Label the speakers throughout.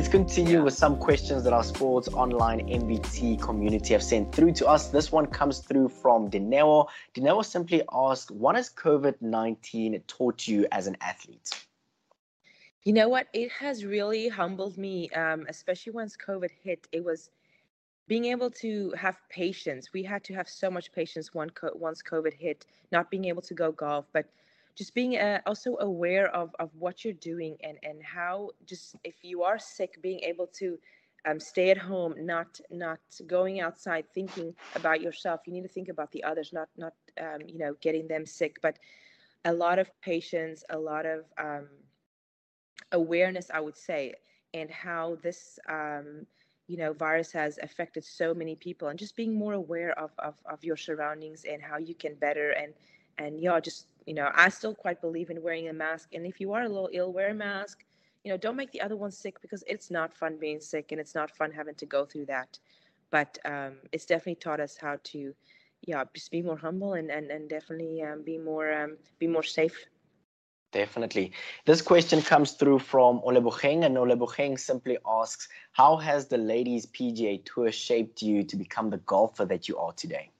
Speaker 1: Let's continue with some questions that our sports online MVT community have sent through to us. This one comes through from Dineo. Dineo simply asks, What has COVID 19 taught you as an athlete?
Speaker 2: You know what? It has really humbled me, um, especially once COVID hit. It was being able to have patience. We had to have so much patience once COVID hit, not being able to go golf, but just being uh, also aware of, of what you're doing and, and how just if you are sick, being able to um, stay at home, not not going outside, thinking about yourself. You need to think about the others, not not um, you know getting them sick, but a lot of patience, a lot of um, awareness, I would say, and how this um, you know virus has affected so many people, and just being more aware of, of of your surroundings and how you can better and and yeah, just you know, I still quite believe in wearing a mask. And if you are a little ill, wear a mask. You know, don't make the other one sick because it's not fun being sick and it's not fun having to go through that. But um, it's definitely taught us how to, yeah, just be more humble and and, and definitely um, be more um, be more safe.
Speaker 1: Definitely. This question comes through from Oleboheng, and Oleboheng simply asks, How has the ladies' PGA Tour shaped you to become the golfer that you are today?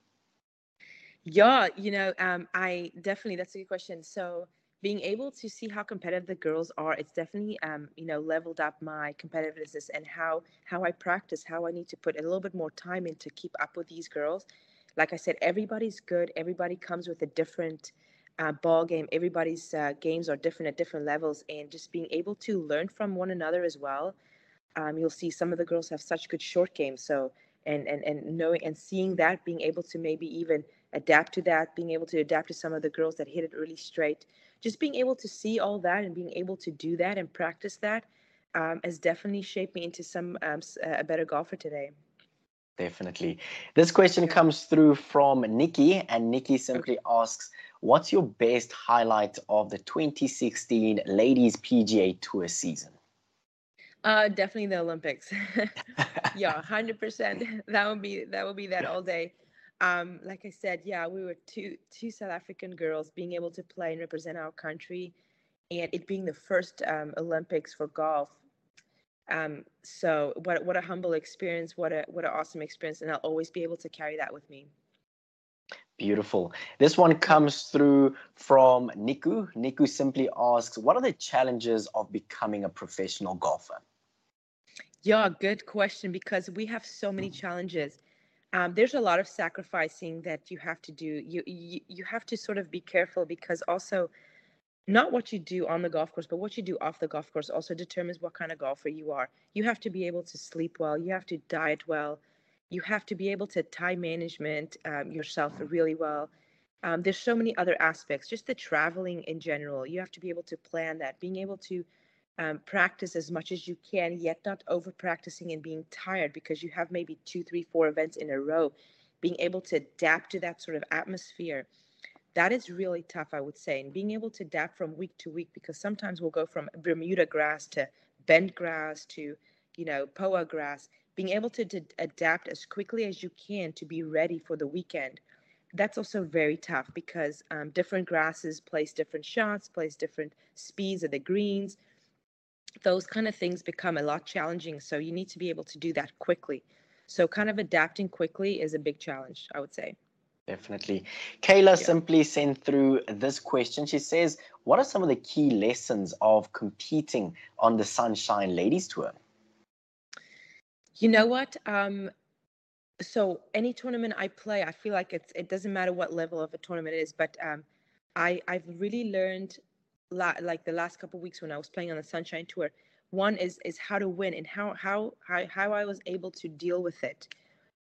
Speaker 2: Yeah, you know, um, I definitely that's a good question. So being able to see how competitive the girls are, it's definitely um, you know, leveled up my competitiveness and how how I practice, how I need to put a little bit more time in to keep up with these girls. Like I said, everybody's good. Everybody comes with a different uh, ball game. Everybody's uh, games are different at different levels, and just being able to learn from one another as well. Um, you'll see some of the girls have such good short games. So and and and knowing and seeing that, being able to maybe even adapt to that, being able to adapt to some of the girls that hit it really straight. Just being able to see all that and being able to do that and practice that um, has definitely shaped me into some um, a better golfer today.
Speaker 1: Definitely. This question comes through from Nikki, and Nikki simply okay. asks, "What's your best highlight of the 2016 Ladies PGA Tour season?"
Speaker 2: Uh, definitely the Olympics. yeah, hundred percent. That would be that would be that all day um, like I said, yeah, we were two two South African girls being able to play and represent our country, and it being the first um, Olympics for golf. Um, so what what a humble experience, what a what an awesome experience, and I'll always be able to carry that with me.
Speaker 1: Beautiful. This one comes through from Niku. Niku simply asks, "What are the challenges of becoming a professional golfer?"
Speaker 2: Yeah, good question because we have so many challenges um, there's a lot of sacrificing that you have to do. You, you you have to sort of be careful because also not what you do on the golf course, but what you do off the golf course also determines what kind of golfer you are. You have to be able to sleep well. You have to diet well. You have to be able to time management um, yourself really well. Um, there's so many other aspects. Just the traveling in general. You have to be able to plan that. Being able to um, practice as much as you can, yet not over practicing and being tired because you have maybe two, three, four events in a row. Being able to adapt to that sort of atmosphere, that is really tough, I would say. And being able to adapt from week to week because sometimes we'll go from Bermuda grass to bent grass to, you know, POA grass. Being able to adapt as quickly as you can to be ready for the weekend that's also very tough because um, different grasses place different shots, place different speeds of the greens those kind of things become a lot challenging. So you need to be able to do that quickly. So kind of adapting quickly is a big challenge, I would say.
Speaker 1: Definitely. Kayla yeah. simply sent through this question. She says, What are some of the key lessons of competing on the Sunshine Ladies Tour?
Speaker 2: You know what? Um, so any tournament I play, I feel like it's it doesn't matter what level of a tournament it is, but um, I I've really learned la- like the last couple weeks when I was playing on the Sunshine Tour. One is is how to win and how how how how I was able to deal with it.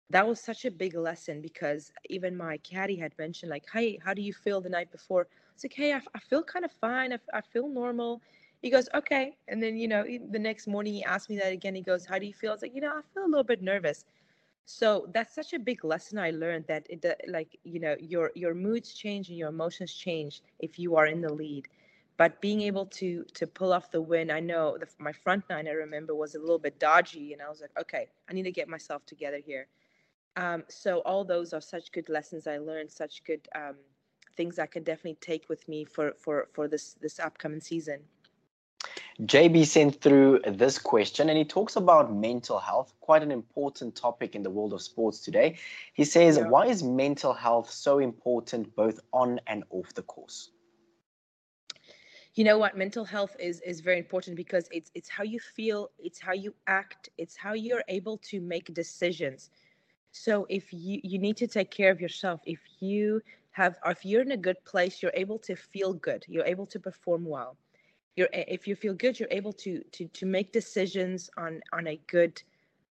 Speaker 2: That was such a big lesson because even my caddy had mentioned like, "Hey, how do you feel the night before?" It's like, "Hey, I, feel kind of fine. I, I feel normal." He goes, "Okay," and then you know the next morning he asked me that again. He goes, "How do you feel?" I was like, "You know, I feel a little bit nervous." So that's such a big lesson I learned that it like you know your your moods change and your emotions change if you are in the lead but being able to to pull off the win i know the, my front nine i remember was a little bit dodgy and i was like okay i need to get myself together here um, so all those are such good lessons i learned such good um, things i can definitely take with me for for for this this upcoming season
Speaker 1: JB sent through this question and he talks about mental health, quite an important topic in the world of sports today. He says, yeah. Why is mental health so important both on and off the course?
Speaker 2: You know what? Mental health is is very important because it's it's how you feel, it's how you act, it's how you're able to make decisions. So if you you need to take care of yourself, if you have if you're in a good place, you're able to feel good, you're able to perform well you're if you feel good you're able to to to make decisions on on a good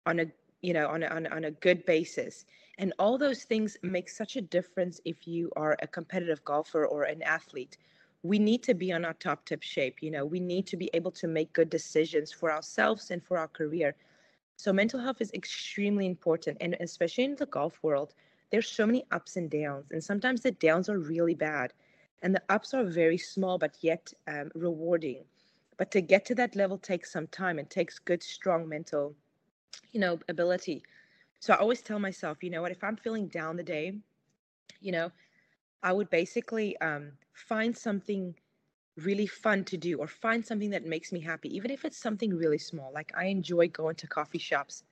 Speaker 2: on a you know on a, on, a, on a good basis and all those things make such a difference if you are a competitive golfer or an athlete we need to be on our top tip shape you know we need to be able to make good decisions for ourselves and for our career. So mental health is extremely important and especially in the golf world there's so many ups and downs and sometimes the downs are really bad and the ups are very small but yet um, rewarding. But to get to that level takes some time and takes good strong mental you know ability. So i always tell myself you know what? If i'm feeling down the day you know i would basically um, find something really fun to do or find something that makes me happy even if it's something really small. Like i enjoy going to coffee shops.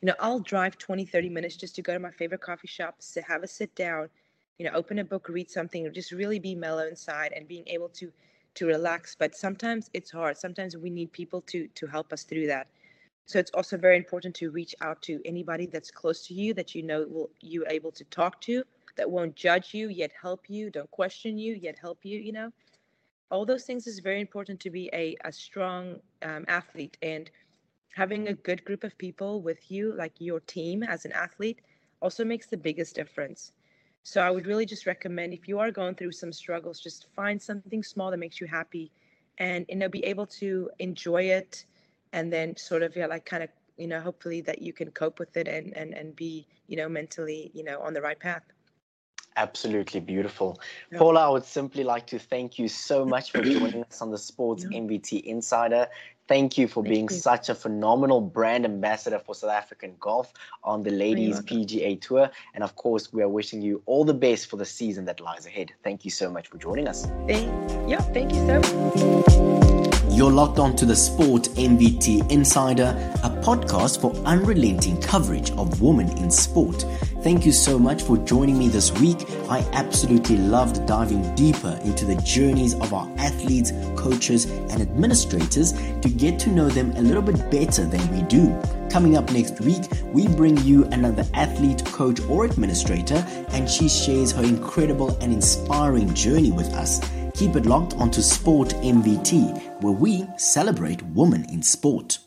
Speaker 2: You know i'll drive 20 30 minutes just to go to my favorite coffee shop to have a sit down you know open a book read something or just really be mellow inside and being able to to relax. But sometimes it's hard. Sometimes we need people to to help us through that. So it's also very important to reach out to anybody that's close to you that you know will you able to talk to that won't judge you yet help you don't question you yet help you you know? All those things is very important to be a, a strong um, athlete and having a good group of people with you like your team as an athlete also makes the biggest difference. So I would really just recommend if you are going through some struggles, just find something small that makes you happy and you know be able to enjoy it and then sort of yeah like kind of you know hopefully that you can cope with it and and and be you know mentally you know on the right path
Speaker 1: Absolutely beautiful. Yeah. Paula, I would simply like to thank you so much for joining us on the Sports yeah. MVT Insider. Thank you for thank being you. such a phenomenal brand ambassador for South African golf on the Ladies PGA Tour. And of course, we are wishing you all the best for the season that lies ahead. Thank you so much for joining us.
Speaker 2: Thank, yeah, thank you so much.
Speaker 3: You're locked on to the Sport MVT Insider, a podcast for unrelenting coverage of women in sport. Thank you so much for joining me this week. I absolutely loved diving deeper into the journeys of our athletes, coaches, and administrators to get to know them a little bit better than we do. Coming up next week, we bring you another athlete, coach, or administrator, and she shares her incredible and inspiring journey with us. Keep it locked onto Sport MVT, where we celebrate women in sport.